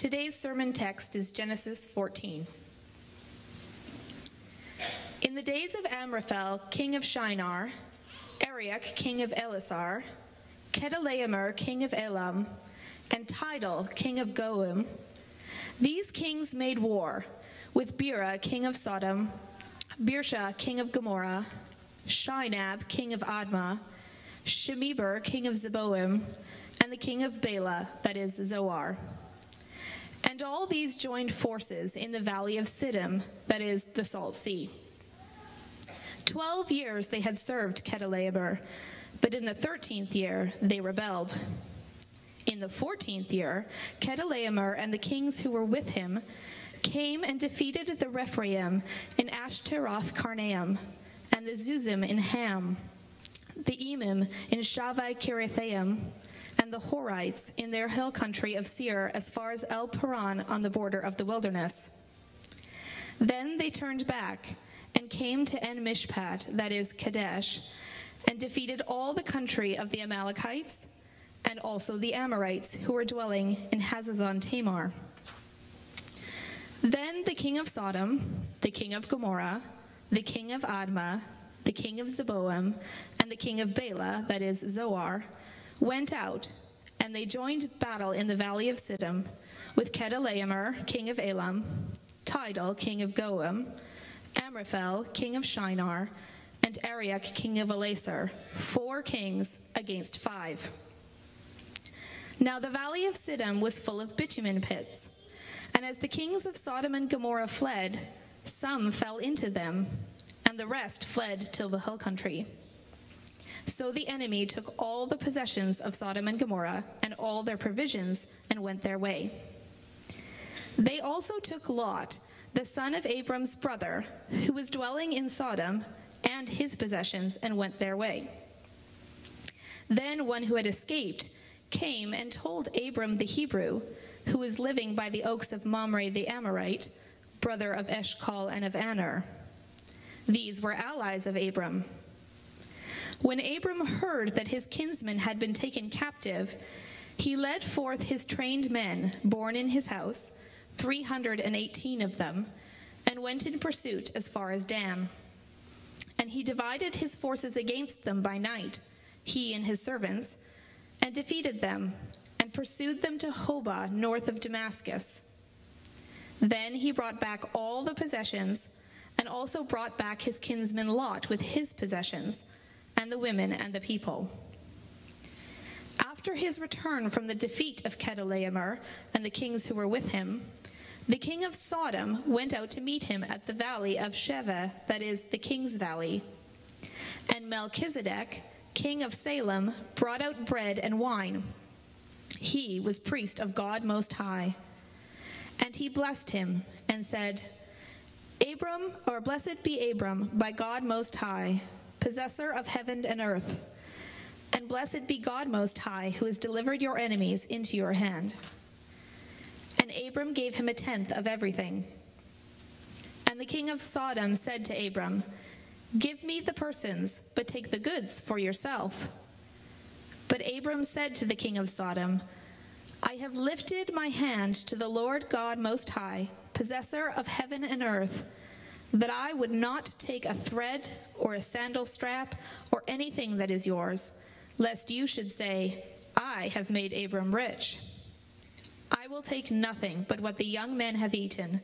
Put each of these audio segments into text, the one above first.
Today's sermon text is Genesis 14. In the days of Amraphel, king of Shinar, Arioch, king of Elasar, Chedorlaomer, king of Elam, and Tidal, king of Goiim, these kings made war with Bera, king of Sodom, Birsha, king of Gomorrah, Shinab, king of Admah, Shemeber, king of Zeboim, and the king of Bela, that is Zoar. And all these joined forces in the valley of Siddim, that is the Salt Sea. Twelve years they had served Chedorlaomer, but in the thirteenth year they rebelled. In the fourteenth year, Chedorlaomer and the kings who were with him came and defeated the Rephaim in Ashteroth Karnaim, and the Zuzim in Ham, the Emim in Shavai Kirithaim, and the Horites in their hill country of Seir as far as El Paran on the border of the wilderness. Then they turned back and came to En Mishpat, that is Kadesh, and defeated all the country of the Amalekites and also the Amorites who were dwelling in Hazazon Tamar. Then the king of Sodom, the king of Gomorrah, the king of Admah, the king of Zeboim, and the king of Bela, that is Zoar, went out, and they joined battle in the valley of Siddim with Chedorlaomer, king of Elam, Tidal, king of Goam, Amraphel, king of Shinar, and Arioch, king of Elasar, four kings against five. Now the valley of Siddim was full of bitumen pits, and as the kings of Sodom and Gomorrah fled, some fell into them, and the rest fled till the hill country. So the enemy took all the possessions of Sodom and Gomorrah and all their provisions and went their way. They also took Lot, the son of Abram's brother, who was dwelling in Sodom, and his possessions and went their way. Then one who had escaped came and told Abram the Hebrew, who was living by the oaks of Mamre the Amorite, brother of Eshcol and of Aner. These were allies of Abram. When Abram heard that his kinsman had been taken captive, he led forth his trained men, born in his house, 318 of them, and went in pursuit as far as Dan. And he divided his forces against them by night, he and his servants, and defeated them, and pursued them to Hobah, north of Damascus. Then he brought back all the possessions, and also brought back his kinsman Lot with his possessions, and the women and the people. After his return from the defeat of Chedorlaomer and the kings who were with him, the king of Sodom went out to meet him at the valley of Shaveh, that is, the king's valley. And Melchizedek, king of Salem, brought out bread and wine. He was priest of God Most High. And he blessed him and said, Abram, or blessed be Abram, by God Most High, possessor of heaven and earth. And blessed be God Most High, who has delivered your enemies into your hand. And Abram gave him a tenth of everything. And the king of Sodom said to Abram, Give me the persons, but take the goods for yourself. But Abram said to the king of Sodom, I have lifted my hand to the Lord God Most High, possessor of heaven and earth, that I would not take a thread or a sandal strap or anything that is yours, lest you should say, I have made Abram rich. I will take nothing but what the young men have eaten,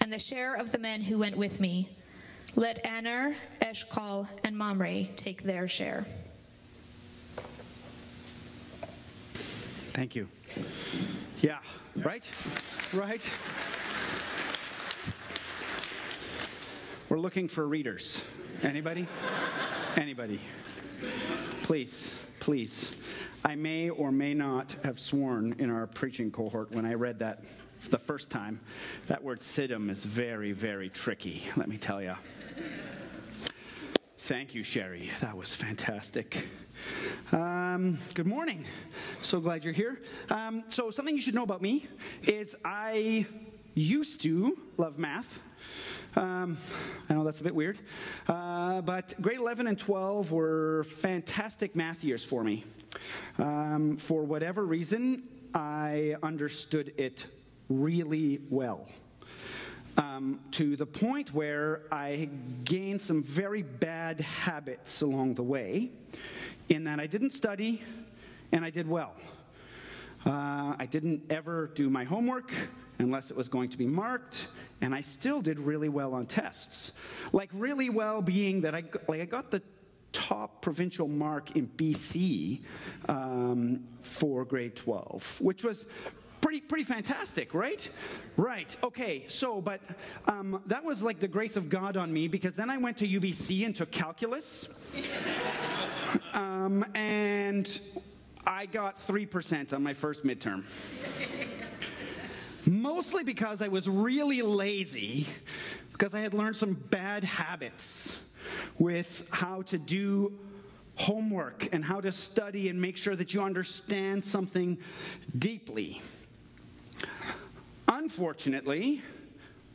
and the share of the men who went with me. Let Aner, Eshcol, and Mamre take their share. Thank you. Yeah, right? Right? We're looking for readers. Anybody? Anybody? Please, please. I may or may not have sworn in our preaching cohort when I read that the first time. That word siddim is very, very tricky, let me tell you. Thank you, Sherry. That was fantastic. Um, good morning. So glad you're here. Um, so, something you should know about me is I used to love math. Um, I know that's a bit weird. Uh, but grade 11 and 12 were fantastic math years for me. Um, for whatever reason, I understood it really well. Um, to the point where I gained some very bad habits along the way, in that I didn't study and I did well. Uh, I didn't ever do my homework unless it was going to be marked, and I still did really well on tests. Like really well being that I like I got the top provincial mark in BC um, for grade 12, which was pretty pretty fantastic, right? Right. Okay. So, but um, that was like the grace of God on me because then I went to UBC and took calculus, um, and I got three percent on my first midterm. Mostly because I was really lazy, because I had learned some bad habits with how to do homework and how to study and make sure that you understand something deeply. Unfortunately,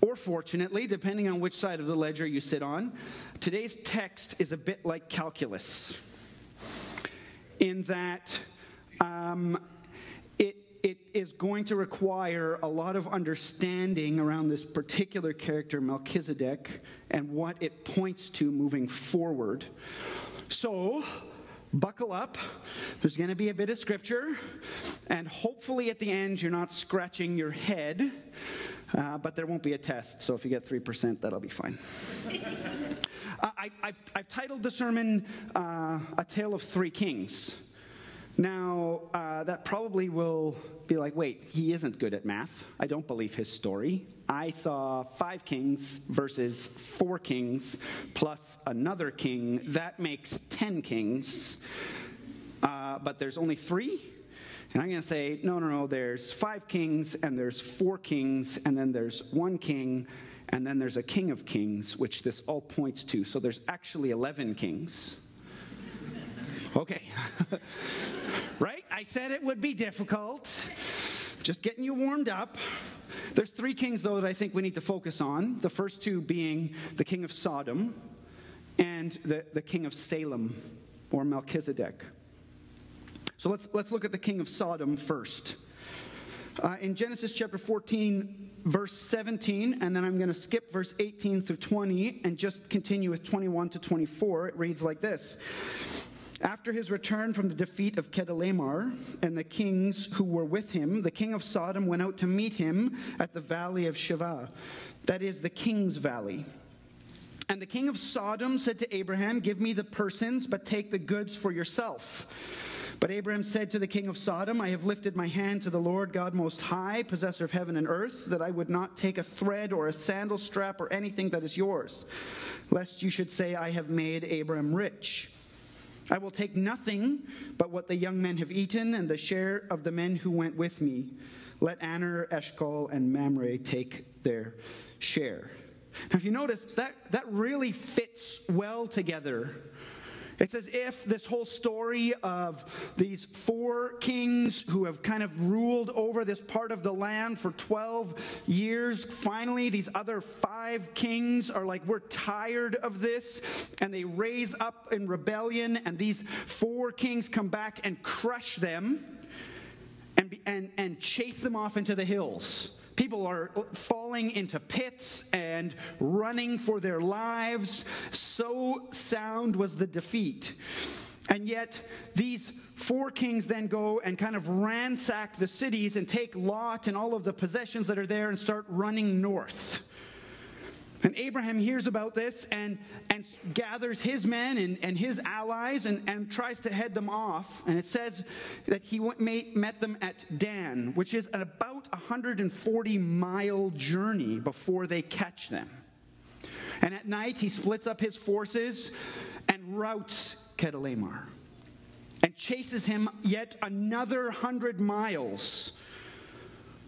or fortunately, depending on which side of the ledger you sit on, today's text is a bit like calculus in that um, it, is going to require a lot of understanding around this particular character, Melchizedek, and what it points to moving forward. So, buckle up. There's going to be a bit of scripture, and hopefully at the end you're not scratching your head, uh, but there won't be a test, so if you get 3%, that'll be fine. uh, I, have titled the sermon uh, A Tale of Three Kings. Now, uh, that probably will be like, wait, he isn't good at math. I don't believe his story. I saw five kings versus four kings plus another king. That makes ten kings. Uh, but there's only three? And I'm going to say, no, no, no, there's five kings, and there's four kings, and then there's one king, and then there's a king of kings, which this all points to. So there's actually 11 kings. Okay. right? I said it would be difficult. Just getting you warmed up. There's three kings, though, that I think we need to focus on. The first two being the king of Sodom and the, the king of Salem, or Melchizedek. So let's, let's look at the king of Sodom first. Uh, in Genesis chapter 14, verse 17, and then I'm going to skip verse 18 through 20 and just continue with 21 to 24, it reads like this. After his return from the defeat of Chedorlaomer and the kings who were with him, the king of Sodom went out to meet him at the valley of Shaveh, that is the king's valley. And the king of Sodom said to Abraham, Give me the persons, but take the goods for yourself. But Abraham said to the king of Sodom, I have lifted my hand to the Lord God Most High, possessor of heaven and earth, that I would not take a thread or a sandal strap or anything that is yours, lest you should say, I have made Abraham rich. I will take nothing but what the young men have eaten and the share of the men who went with me. Let Aner, Eshcol, and Mamre take their share. Now, if you notice, that, that really fits well together it's as if this whole story of these four kings who have kind of ruled over this part of the land for 12 years, finally, these other five kings are like, we're tired of this, and they raise up in rebellion, and these four kings come back and crush them and, and, and chase them off into the hills. People are falling into pits and running for their lives. So sound was the defeat. And yet, these four kings then go and kind of ransack the cities and take Lot and all of the possessions that are there and start running north. And Abraham hears about this and, and gathers his men and, and his allies and, and tries to head them off. And it says that he went, met them at Dan, which is an about 140 mile journey before they catch them. And at night, he splits up his forces and routs Chedorlaomer and chases him yet another hundred miles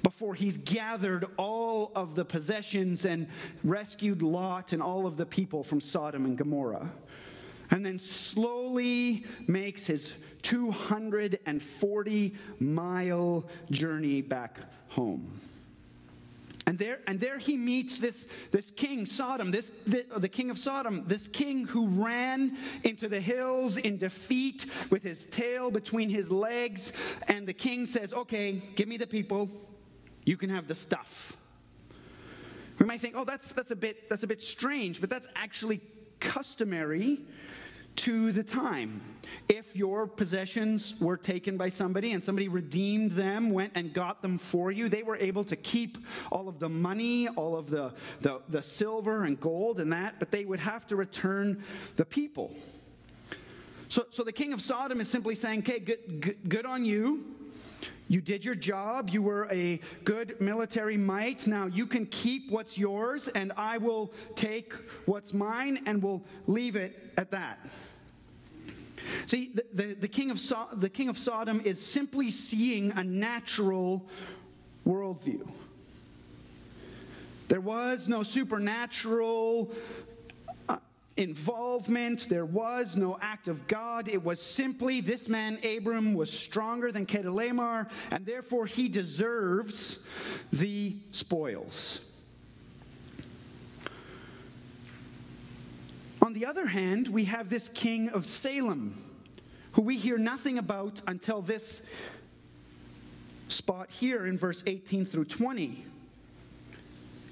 before he's gathered all of the possessions and rescued Lot and all of the people from Sodom and Gomorrah. And then slowly makes his 240 mile journey back home. And there, and there he meets this, this king, Sodom, this, the, the king of Sodom, this king who ran into the hills in defeat with his tail between his legs. And the king says, Okay, give me the people. You can have the stuff. We might think, oh, that's, that's, a bit, that's a bit strange, but that's actually customary to the time. If your possessions were taken by somebody and somebody redeemed them, went and got them for you, they were able to keep all of the money, all of the, the, the silver and gold and that, but they would have to return the people. So, so the king of Sodom is simply saying, okay, good, good, good on you. You did your job. You were a good military might. Now you can keep what's yours, and I will take what's mine and we'll leave it at that. See, the, the, the king, of so- the king of Sodom is simply seeing a natural worldview. There was no supernatural involvement. There was no act of God. It was simply this man, Abram, was stronger than Chedorlaomer, and therefore he deserves the spoils. On the other hand, we have this king of Salem, who we hear nothing about until this spot here in verse 18 through 20.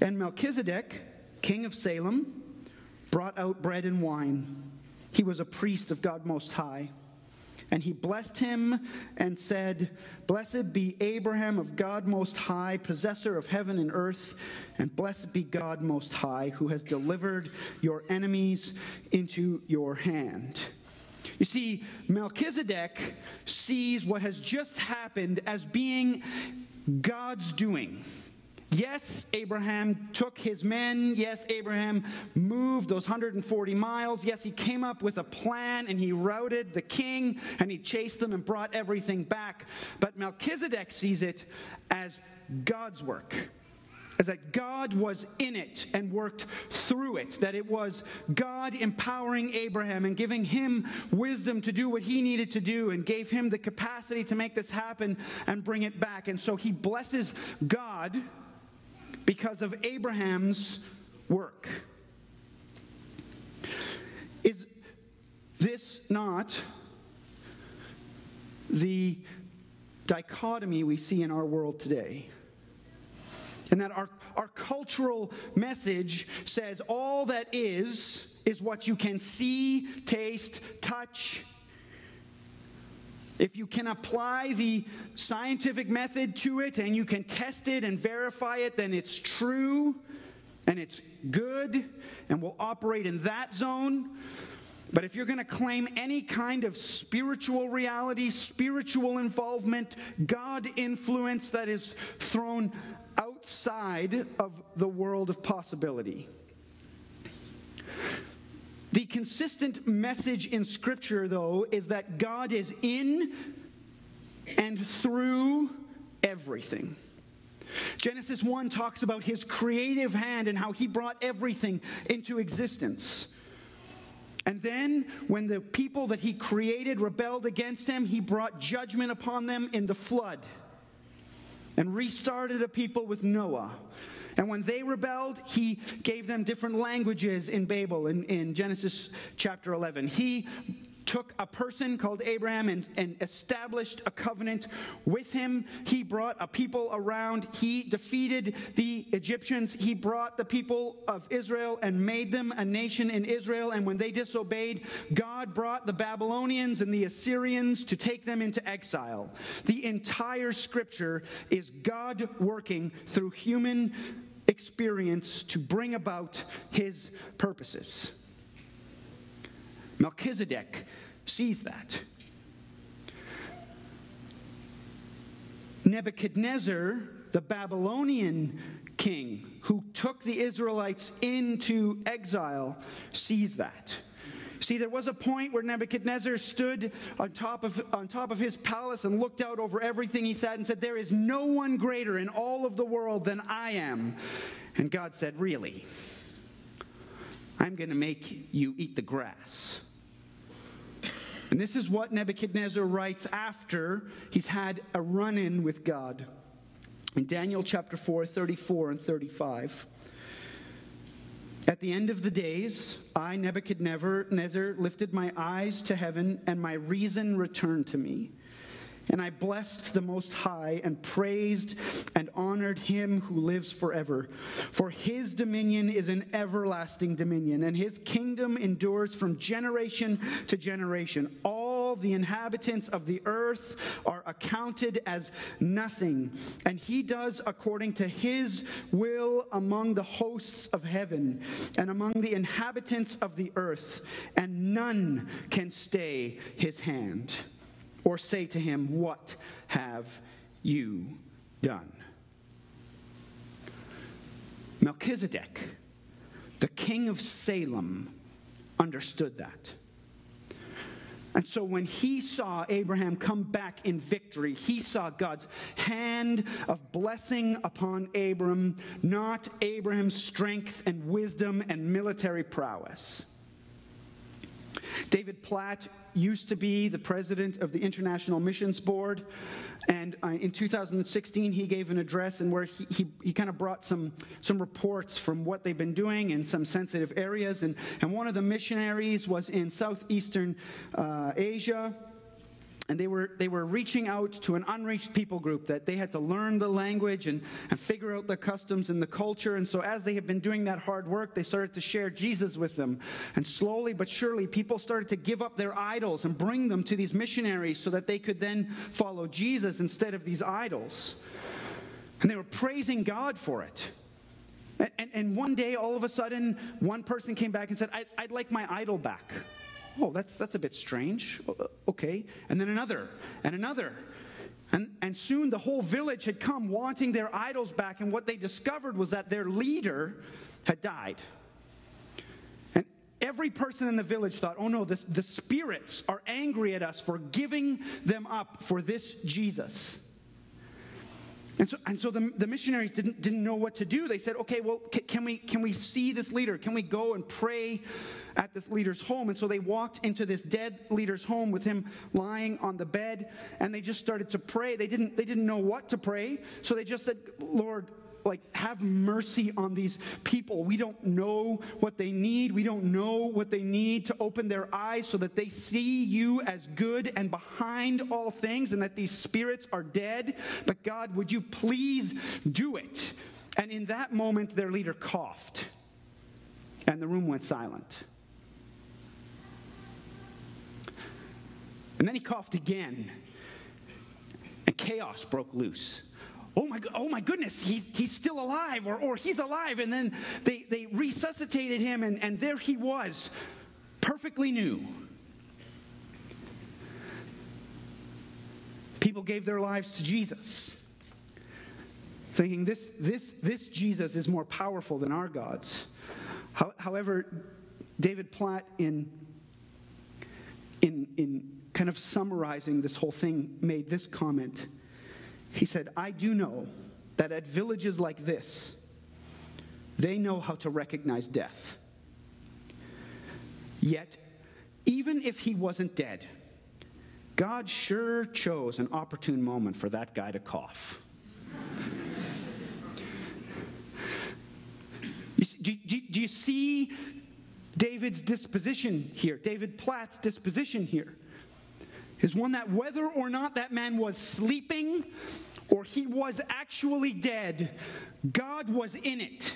And Melchizedek, king of Salem, brought out bread and wine. He was a priest of God Most High. And he blessed him and said, Blessed be Abraham of God Most High, possessor of heaven and earth, and blessed be God Most High, who has delivered your enemies into your hand. You see, Melchizedek sees what has just happened as being God's doing. Yes, Abraham took his men. Yes, Abraham moved those 140 miles. Yes, he came up with a plan and he routed the king and he chased them and brought everything back. But Melchizedek sees it as God's work. As that God was in it and worked through it, that it was God empowering Abraham and giving him wisdom to do what he needed to do and gave him the capacity to make this happen and bring it back. And so he blesses God because of Abraham's work. Is this not the dichotomy we see in our world today? And that our, our cultural message says all that is, is what you can see, taste, touch, if you can apply the scientific method to it and you can test it and verify it, then it's true and it's good and will operate in that zone. But if you're going to claim any kind of spiritual reality, spiritual involvement, God influence that is thrown outside of the world of possibility, the consistent message in Scripture, though, is that God is in and through everything. Genesis 1 talks about his creative hand and how he brought everything into existence. And then, when the people that he created rebelled against him, he brought judgment upon them in the flood and restarted a people with Noah. And when they rebelled, he gave them different languages in Babel in, in Genesis chapter 11. He took a person called Abraham and, and, established a covenant with him. He brought a people around. He defeated the Egyptians. He brought the people of Israel and made them a nation in Israel. And when they disobeyed, God brought the Babylonians and the Assyrians to take them into exile. The entire scripture is God working through human experience to bring about his purposes. Melchizedek sees that. Nebuchadnezzar, the Babylonian king who took the Israelites into exile, sees that. See, there was a point where Nebuchadnezzar stood on top of, on top of his palace and looked out over everything he said and said, There is no one greater in all of the world than I am. And God said, Really? I'm going to make you eat the grass. And this is what Nebuchadnezzar writes after he's had a run in with God. In Daniel chapter 4, 34 and 35. At the end of the days, I, Nebuchadnezzar, lifted my eyes to heaven, and my reason returned to me. And I blessed the Most High and praised and honored him who lives forever. For his dominion is an everlasting dominion, and his kingdom endures from generation to generation. All the inhabitants of the earth are accounted as nothing, and he does according to his will among the hosts of heaven and among the inhabitants of the earth, and none can stay his hand or say to him, What have you done? Melchizedek, the king of Salem, understood that. And so when he saw Abraham come back in victory, he saw God's hand of blessing upon Abram, not Abraham's strength and wisdom and military prowess. David Platt used to be the president of the International Missions Board. And uh, in 2016, he gave an address and where he, he, he kind of brought some, some reports from what they've been doing in some sensitive areas. And, and one of the missionaries was in southeastern uh, Asia and they were, they were reaching out to an unreached people group that they had to learn the language and, and figure out the customs and the culture. And so, as they had been doing that hard work, they started to share Jesus with them. And slowly but surely, people started to give up their idols and bring them to these missionaries so that they could then follow Jesus instead of these idols. And they were praising God for it. And, and, one day, all of a sudden, one person came back and said, I'd like my idol back. Oh, that's, that's a bit strange. Uh, okay. And then another, and another. And, and soon the whole village had come wanting their idols back, and what they discovered was that their leader had died. And every person in the village thought, oh no, this, the spirits are angry at us for giving them up for this Jesus. And so, and so the, the missionaries didn't, didn't know what to do. They said, okay, well, can, can, we, can we see this leader? Can we go and pray at this leader's home? And so they walked into this dead leader's home with him lying on the bed, and they just started to pray. They didn't, they didn't know what to pray, so they just said, Lord, like have mercy on these people. We don't know what they need. We don't know what they need to open their eyes so that they see you as good and behind all things and that these spirits are dead. But God, would you please do it? And in that moment, their leader coughed and the room went silent. And then he coughed again, and chaos broke loose oh my, oh my goodness, he's, he's still alive, or, or he's alive. And then they, they resuscitated him, and, and there he was, perfectly new. People gave their lives to Jesus, thinking this, this, this Jesus is more powerful than our gods. However, David Platt, in, in, in kind of summarizing this whole thing, made this comment. He said, I do know that at villages like this, they know how to recognize death. Yet, even if he wasn't dead, God sure chose an opportune moment for that guy to cough. do, do, do, you see David's disposition here? David Platt's disposition here? Is one that whether or not that man was sleeping or he was actually dead, God was in it.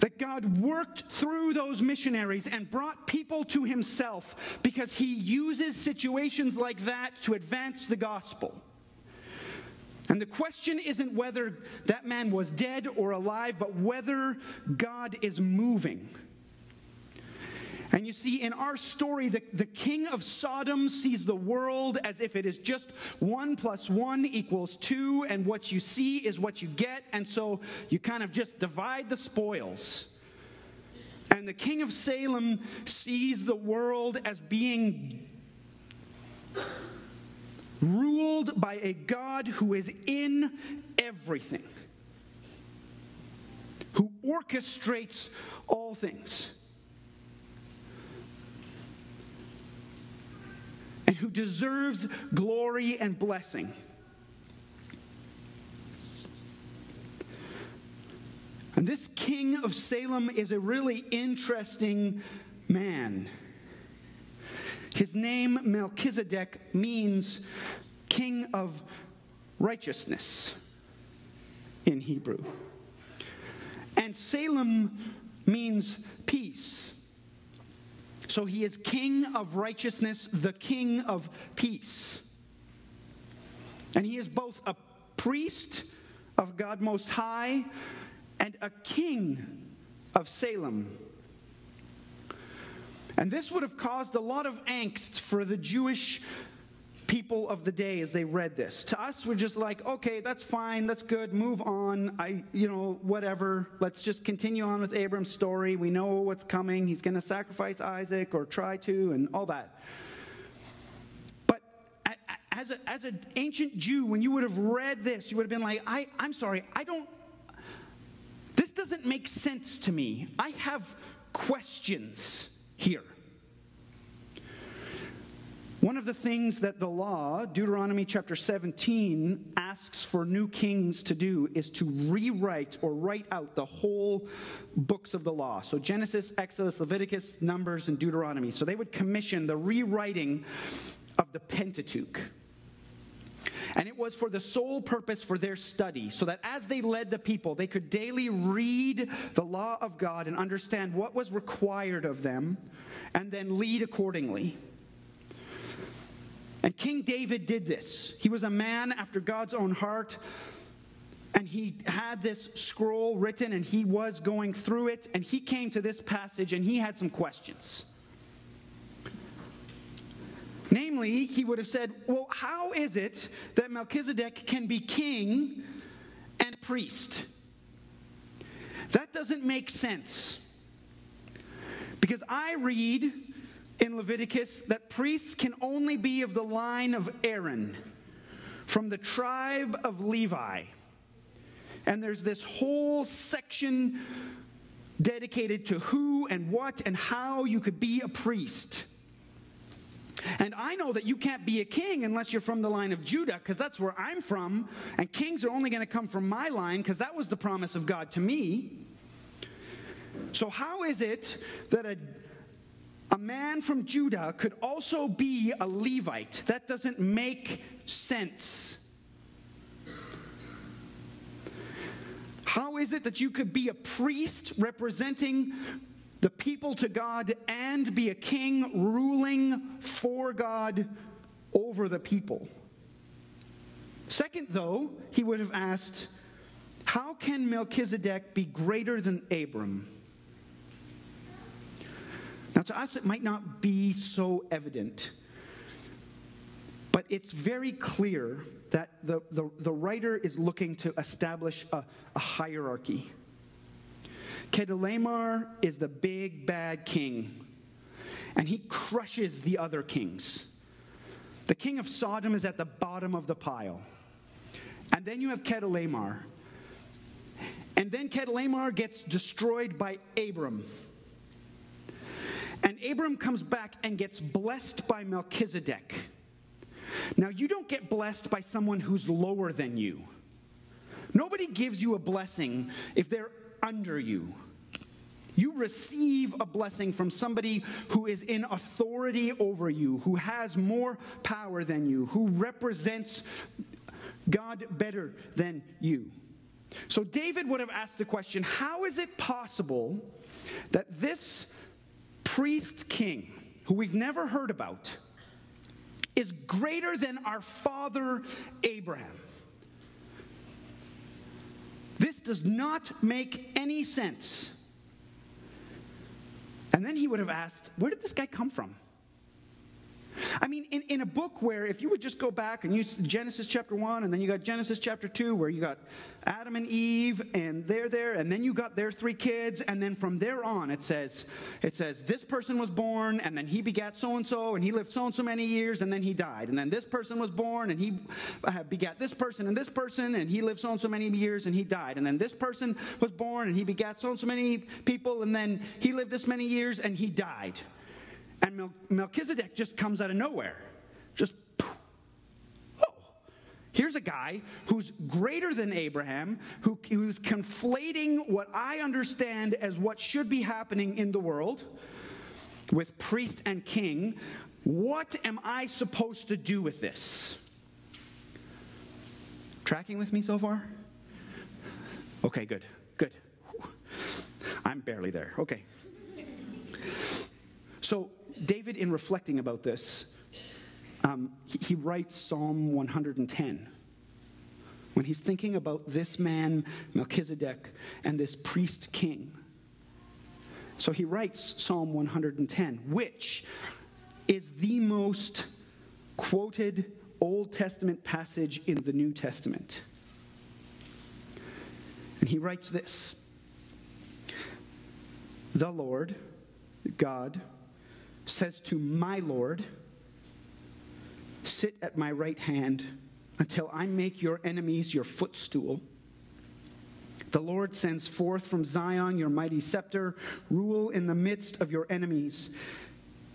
That God worked through those missionaries and brought people to himself because he uses situations like that to advance the gospel. And the question isn't whether that man was dead or alive, but whether God is moving. And you see, in our story, the, the king of Sodom sees the world as if it is just one plus one equals two, and what you see is what you get. And so you kind of just divide the spoils. And the king of Salem sees the world as being ruled by a God who is in everything, who orchestrates all things. Who deserves glory and blessing. And this king of Salem is a really interesting man. His name, Melchizedek, means king of righteousness in Hebrew. And Salem means peace. So he is king of righteousness, the king of peace. And he is both a priest of God Most High and a king of Salem. And this would have caused a lot of angst for the Jewish people of the day as they read this. To us, we're just like, okay, that's fine, that's good, move on. I, you know, whatever. Let's just continue on with Abram's story. We know what's coming. He's going to sacrifice Isaac or try to, and all that. But as, a, as an ancient Jew, when you would have read this, you would have been like, I, I'm sorry, I don't, this doesn't make sense to me. I have questions here. One of the things that the law, Deuteronomy chapter 17, asks for new kings to do is to rewrite or write out the whole books of the law. So Genesis, Exodus, Leviticus, Numbers, and Deuteronomy. So they would commission the rewriting of the Pentateuch. And it was for the sole purpose for their study, so that as they led the people, they could daily read the law of God and understand what was required of them, and then lead accordingly. And King David did this. He was a man after God's own heart. And he had this scroll written and he was going through it. And he came to this passage and he had some questions. Namely, he would have said, Well, how is it that Melchizedek can be king and priest? That doesn't make sense. Because I read in Leviticus that priests can only be of the line of Aaron, from the tribe of Levi. And there's this whole section dedicated to who and what and how you could be a priest. And I know that you can't be a king unless you're from the line of Judah, because that's where I'm from. And kings are only going to come from my line, because that was the promise of God to me. So, how is it that a a man from Judah could also be a Levite. That doesn't make sense. How is it that you could be a priest representing the people to God and be a king ruling for God over the people? Second, though, he would have asked, How can Melchizedek be greater than Abram? Now, to us, it might not be so evident, but it's very clear that the, the, the writer is looking to establish a, a hierarchy. Chedorlaomer is the big bad king, and he crushes the other kings. The king of Sodom is at the bottom of the pile. And then you have Chedorlaomer. And then Chedorlaomer gets destroyed by Abram. And Abram comes back and gets blessed by Melchizedek. Now, you don't get blessed by someone who's lower than you. Nobody gives you a blessing if they're under you. You receive a blessing from somebody who is in authority over you, who has more power than you, who represents God better than you. So David would have asked the question how is it possible that this priest king, who we've never heard about, is greater than our father Abraham. This does not make any sense. And then he would have asked, Where did this guy come from? I mean, in, in a book where if you would just go back and use Genesis chapter 1, and then you got Genesis chapter 2, where you got Adam and Eve, and they're there, and then you got their three kids, and then from there on it says, it says, this person was born, and then he begat so and so, and he lived so and so many years, and then he died. And then this person was born, and he uh, begat this person and this person, and he lived so and so many years, and he died. And then this person was born, and he begat so and so many people, and then he lived this many years, and he died. And Mel- Melchizedek just comes out of nowhere. Just, oh, here's a guy who's greater than Abraham, who, who's conflating what I understand as what should be happening in the world with priest and king What am I supposed to do with this? Tracking with me so far? Okay, good, good. I'm barely there. Okay. So, David, in reflecting about this, um, he, he writes Psalm 110 when he's thinking about this man, Melchizedek, and this priest king. So he writes Psalm 110, which is the most quoted Old Testament passage in the New Testament. And he writes this The Lord, God, says to my Lord, Sit at my right hand until I make your enemies your footstool. The Lord sends forth from Zion your mighty scepter, rule in the midst of your enemies.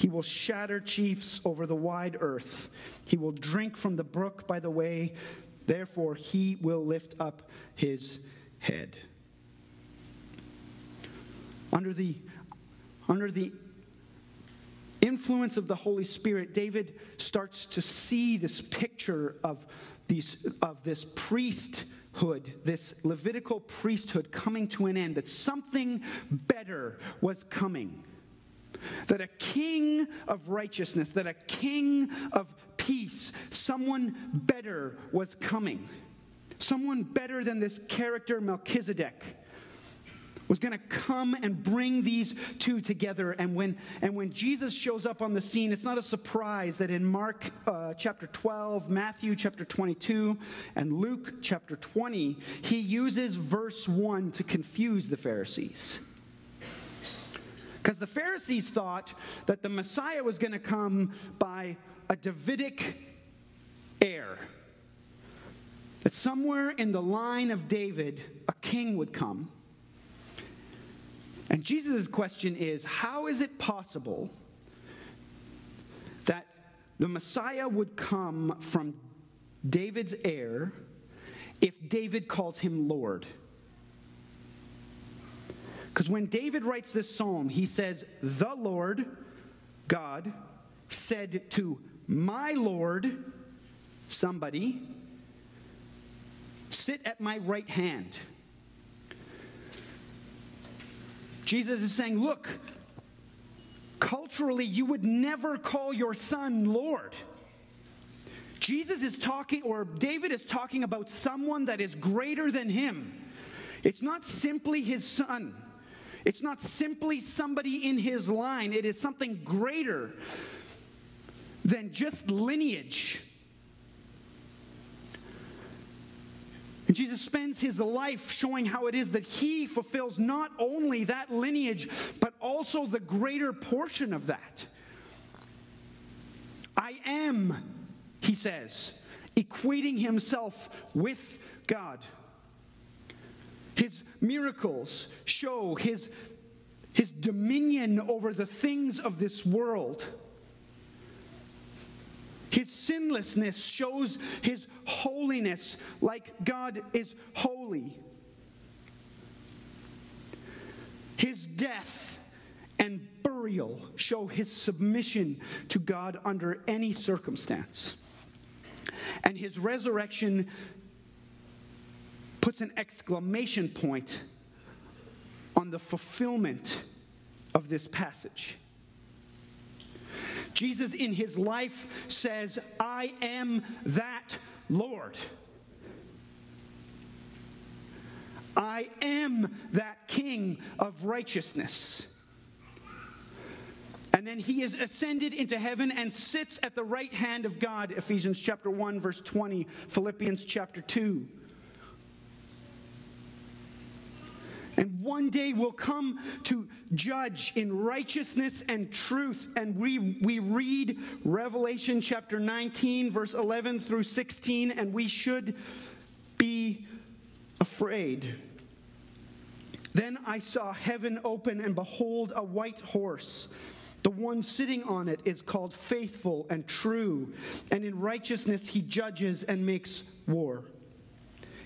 He will shatter chiefs over the wide earth. He will drink from the brook by the way. Therefore, he will lift up his head. Under the, under the influence of the Holy Spirit, David starts to see this picture of, these, of this priesthood, this Levitical priesthood coming to an end, that something better was coming that a king of righteousness, that a king of peace, someone better was coming. Someone better than this character Melchizedek was going to come and bring these two together. And when, and when Jesus shows up on the scene, it's not a surprise that in Mark uh, chapter 12, Matthew chapter 22, and Luke chapter 20, he uses verse 1 to confuse the Pharisees. Because the Pharisees thought that the Messiah was going to come by a Davidic heir. That somewhere in the line of David, a king would come. And Jesus' question is how is it possible that the Messiah would come from David's heir if David calls him Lord? Because when David writes this psalm, he says, The Lord, God, said to my Lord, somebody, sit at my right hand. Jesus is saying, Look, culturally, you would never call your son Lord. Jesus is talking, or David is talking about someone that is greater than him. It's not simply his son. It's not simply somebody in his line, it is something greater than just lineage. And Jesus spends his life showing how it is that he fulfills not only that lineage, but also the greater portion of that. I am, he says, equating himself with God. His miracles show his, his dominion over the things of this world. His sinlessness shows his holiness like God is holy. His death and burial show his submission to God under any circumstance. And his resurrection puts an exclamation point on the fulfillment of this passage. Jesus, in his life, says, I am that Lord. I am that King of righteousness. And then he is ascended into heaven and sits at the right hand of God, Ephesians chapter 1, verse 20, Philippians chapter 2. And one day we'll come to judge in righteousness and truth. And we, we read Revelation chapter 19, verse 11 through 16, and we should be afraid. Then I saw heaven open, and behold, a white horse. The one sitting on it is called faithful and true, and in righteousness he judges and makes war.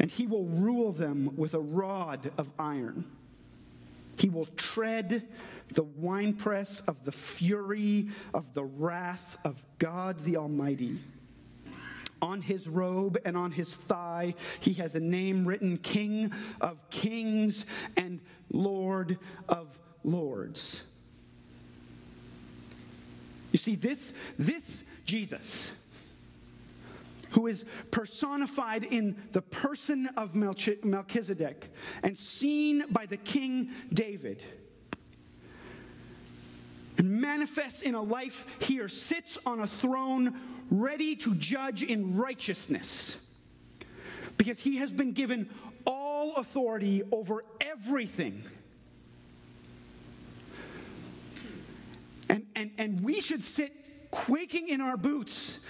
And he will rule them with a rod of iron. He will tread the winepress of the fury of the wrath of God the Almighty. On his robe and on his thigh, he has a name written King of Kings and Lord of Lords. You see, this, this Jesus, who is personified in the person of Melchizedek and seen by the King David, and manifests in a life here, sits on a throne ready to judge in righteousness because he has been given all authority over everything And, and, and we should sit quaking in our boots.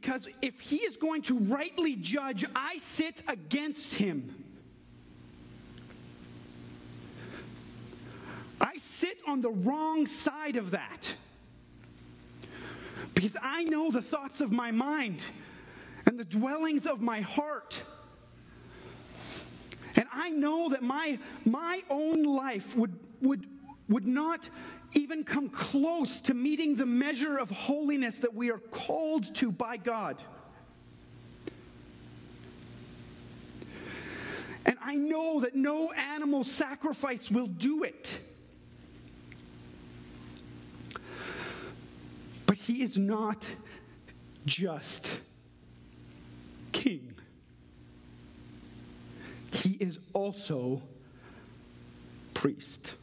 Because if he is going to rightly judge, I sit against him. I sit on the wrong side of that. Because I know the thoughts of my mind and the dwellings of my heart. And I know that my, my own life would, would would not even come close to meeting the measure of holiness that we are called to by God. And I know that no animal sacrifice will do it. But he is not just king, he is also priest.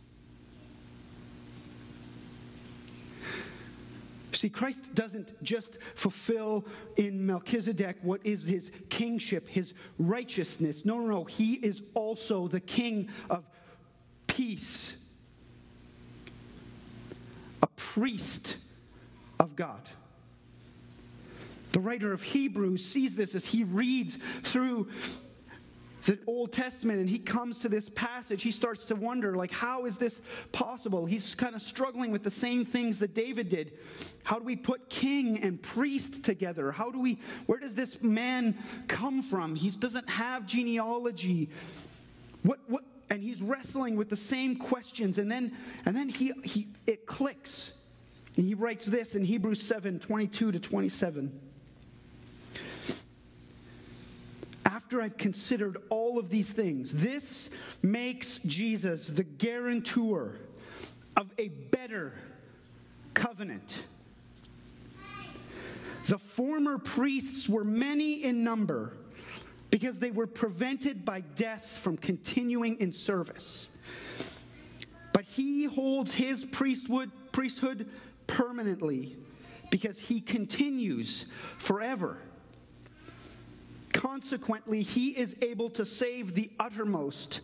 See, Christ doesn't just fulfill in Melchizedek what is his kingship, his righteousness. No, no, no. He is also the king of peace, a priest of God. The writer of Hebrews sees this as he reads through the Old Testament and he comes to this passage, he starts to wonder, like, how is this possible? He's kind of struggling with the same things that David did. How do we put king and priest together? How do we, where does this man come from? He doesn't have genealogy. What, what, and he's wrestling with the same questions. And then, and then he, he, it clicks. And he writes this in Hebrews 7 22 to 27. After I've considered all of these things, this makes Jesus the guarantor of a better covenant. The former priests were many in number because they were prevented by death from continuing in service. But he holds his priesthood, permanently because he continues forever. Consequently, he is able to save the uttermost,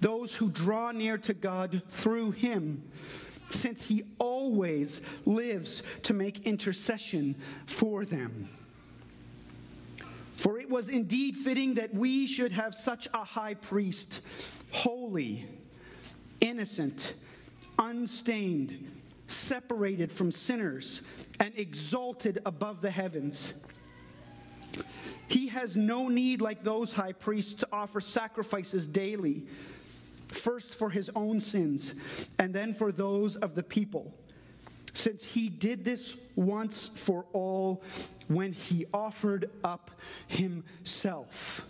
those who draw near to God through him, since he always lives to make intercession for them. For it was indeed fitting that we should have such a high priest, holy, innocent, unstained, separated from sinners, and exalted above the heavens he has no need, like those high priests, to offer sacrifices daily, first for his own sins, and then for those of the people. Since he did this once for all when he offered up himself.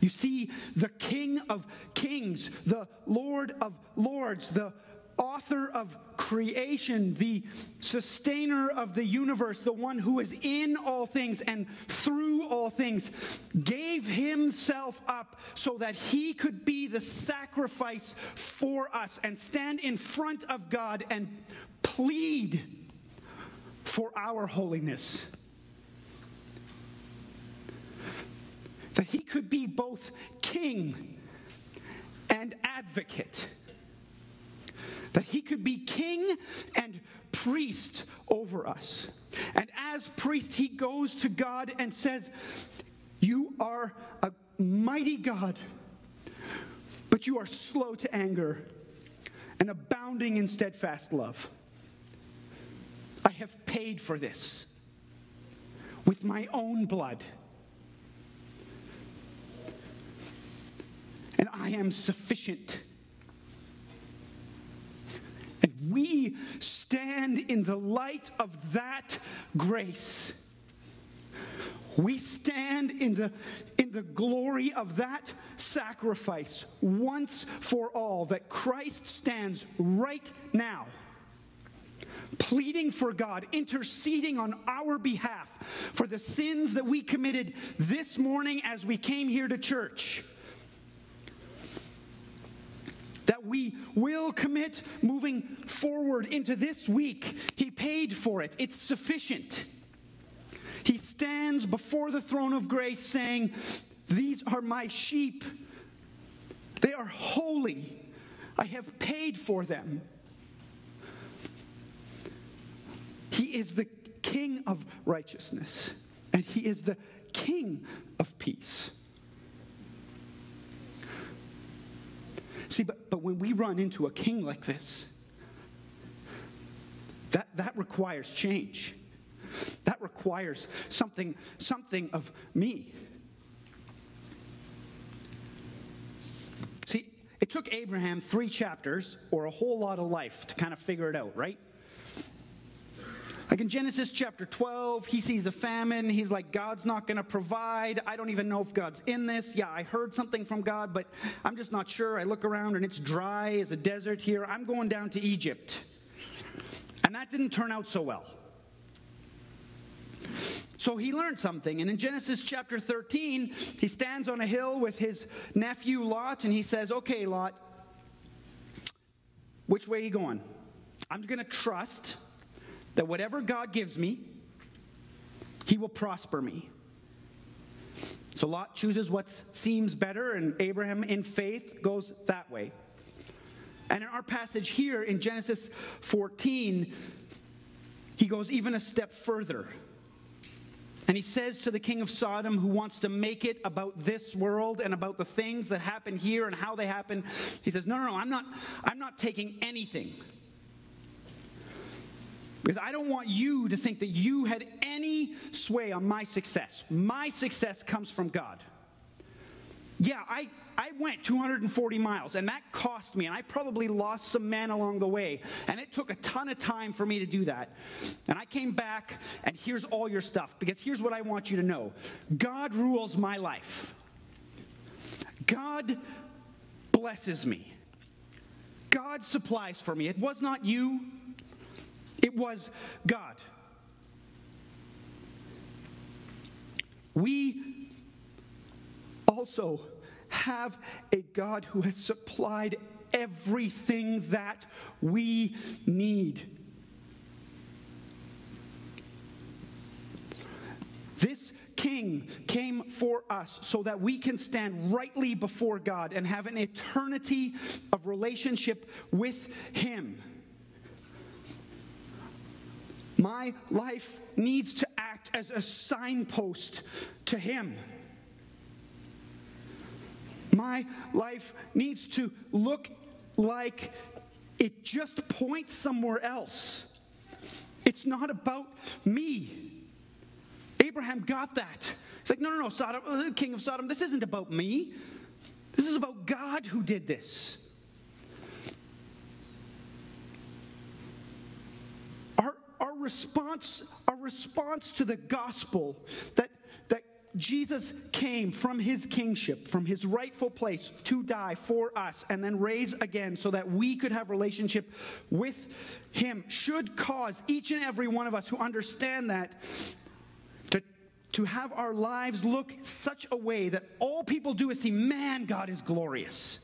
You see, the King of Kings, the Lord of Lords, the author of creation, the sustainer of the universe, the one who is in all things and through all things, gave himself up so that he could be the sacrifice for us and stand in front of God and plead for our holiness. That he could be both king and advocate that he could be king and priest over us. And as priest, he goes to God and says, You are a mighty God, but you are slow to anger and abounding in steadfast love. I have paid for this with my own blood. And I am sufficient we stand in the light of that grace. We stand in the, in the glory of that sacrifice once for all, that Christ stands right now, pleading for God, interceding on our behalf for the sins that we committed this morning as we came here to church that we will commit moving forward into this week. He paid for it, it's sufficient. He stands before the throne of grace saying, These are my sheep. They are holy. I have paid for them. He is the King of righteousness, and He is the King of peace. See, but, but when we run into a king like this, that, that requires change. That requires something, something of me. See, it took Abraham three chapters or a whole lot of life to kind of figure it out, right? Like in Genesis chapter 12, he sees a famine. He's like, God's not going to provide. I don't even know if God's in this. Yeah, I heard something from God, but I'm just not sure. I look around and it's dry as a desert here. I'm going down to Egypt. And that didn't turn out so well. So he learned something. And in Genesis chapter 13, he stands on a hill with his nephew Lot and he says, Okay, Lot, which way are you going? I'm going to trust that whatever God gives me, he will prosper me. So Lot chooses what seems better, and Abraham, in faith, goes that way. And in our passage here in Genesis 14, he goes even a step further. And he says to the king of Sodom, who wants to make it about this world and about the things that happen here and how they happen, he says, No, no, no, I'm not, I'm not taking anything because I don't want you to think that you had any sway on my success. My success comes from God. Yeah, I, I went 240 miles, and that cost me, and I probably lost some men along the way. And it took a ton of time for me to do that. And I came back, and here's all your stuff, because here's what I want you to know God rules my life. God blesses me. God supplies for me. It was not you, it was God. We also have a God who has supplied everything that we need. This king came for us so that we can stand rightly before God and have an eternity of relationship with him. My life needs to act as a signpost to Him. My life needs to look like it just points somewhere else. It's not about me. Abraham got that. He's like, no, no, no, Sodom, uh, king of Sodom, this isn't about me. This is about God who did this. our response, our response to the gospel that, that Jesus came from his kingship, from his rightful place to die for us and then raise again so that we could have relationship with him should cause each and every one of us who understand that to, to have our lives look such a way that all people do is see, man, God is glorious.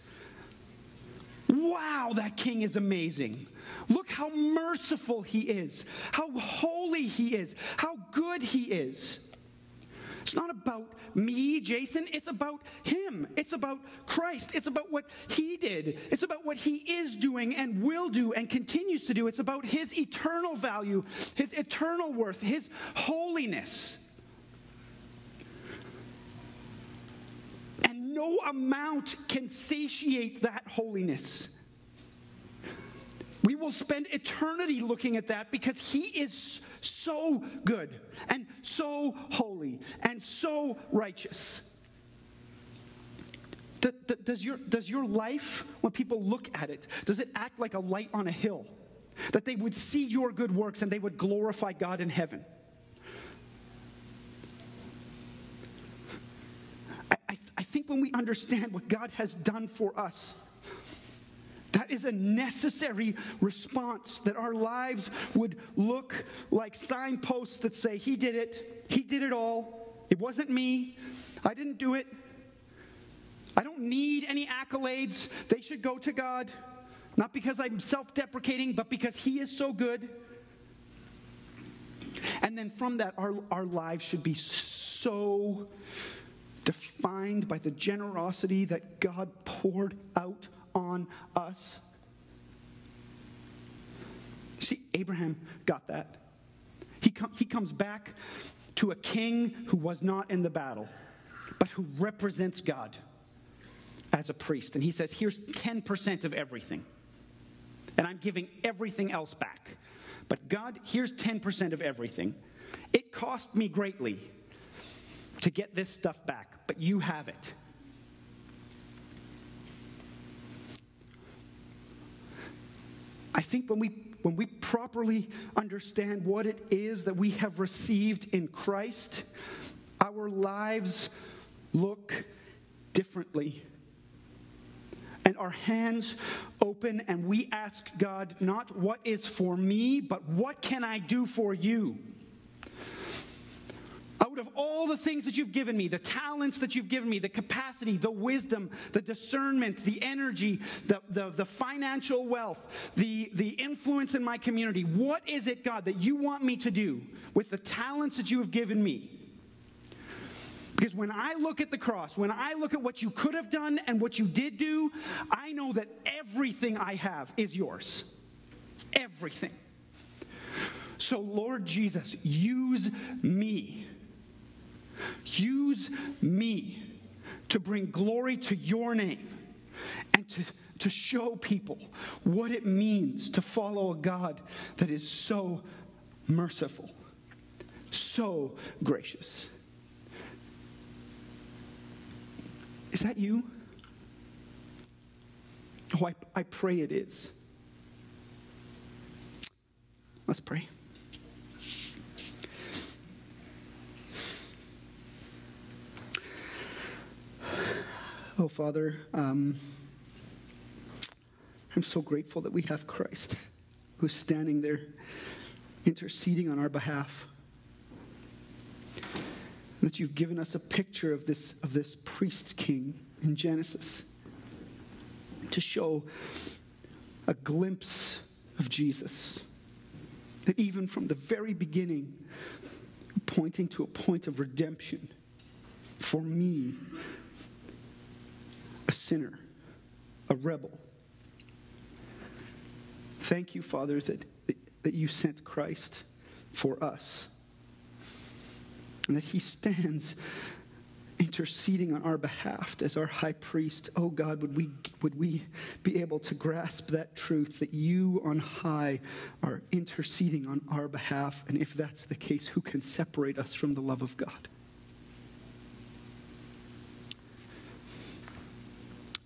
Wow, that king is amazing. Look how merciful he is, how holy he is, how good he is. It's not about me, Jason. It's about Him. It's about Christ. It's about what He did. It's about what He is doing and will do and continues to do. It's about His eternal value, His eternal worth, His holiness. And no amount can satiate that holiness. We will spend eternity looking at that because He is so good and so holy and so righteous. Does your, does your life, when people look at it, does it act like a light on a hill? That they would see your good works and they would glorify God in heaven? I, I, I think when we understand what God has done for us, that is a necessary response that our lives would look like signposts that say, He did it, He did it all. It wasn't me, I didn't do it. I don't need any accolades. They should go to God, not because I'm self deprecating, but because He is so good. And then from that, our, our lives should be so defined by the generosity that God poured out on us. See, Abraham got that. He, com- he comes back to a king who was not in the battle, but who represents God as a priest. And he says, Here's 10% of everything. And I'm giving everything else back. But God, here's 10% of everything. It cost me greatly to get this stuff back, but you have it. I think when we when we properly understand what it is that we have received in Christ, our lives look differently. And our hands open, and we ask God not what is for me, but what can I do for you? Out of all the things that you've given me, the talents that you've given me, the capacity, the wisdom, the discernment, the energy, the, the, the, financial wealth, the, the influence in my community, what is it, God, that you want me to do with the talents that you have given me? Because when I look at the cross, when I look at what you could have done and what you did do, I know that everything I have is yours. Everything. So, Lord Jesus, use me Use me to bring glory to your name and to, to show people what it means to follow a God that is so merciful, so gracious. Is that you? Oh, I, I pray it is. Let's pray. Oh, Father, um, I'm so grateful that we have Christ who's standing there interceding on our behalf. That you've given us a picture of this, of this priest king in Genesis to show a glimpse of Jesus. That even from the very beginning, pointing to a point of redemption for me a sinner, a rebel. Thank you, Father, that, that you sent Christ for us and that he stands interceding on our behalf as our high priest. Oh God, would we, would we be able to grasp that truth that you on high are interceding on our behalf? And if that's the case, who can separate us from the love of God?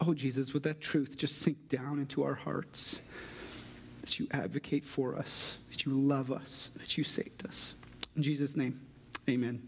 Oh, Jesus, would that truth just sink down into our hearts that you advocate for us, that you love us, that you saved us. In Jesus' name, amen.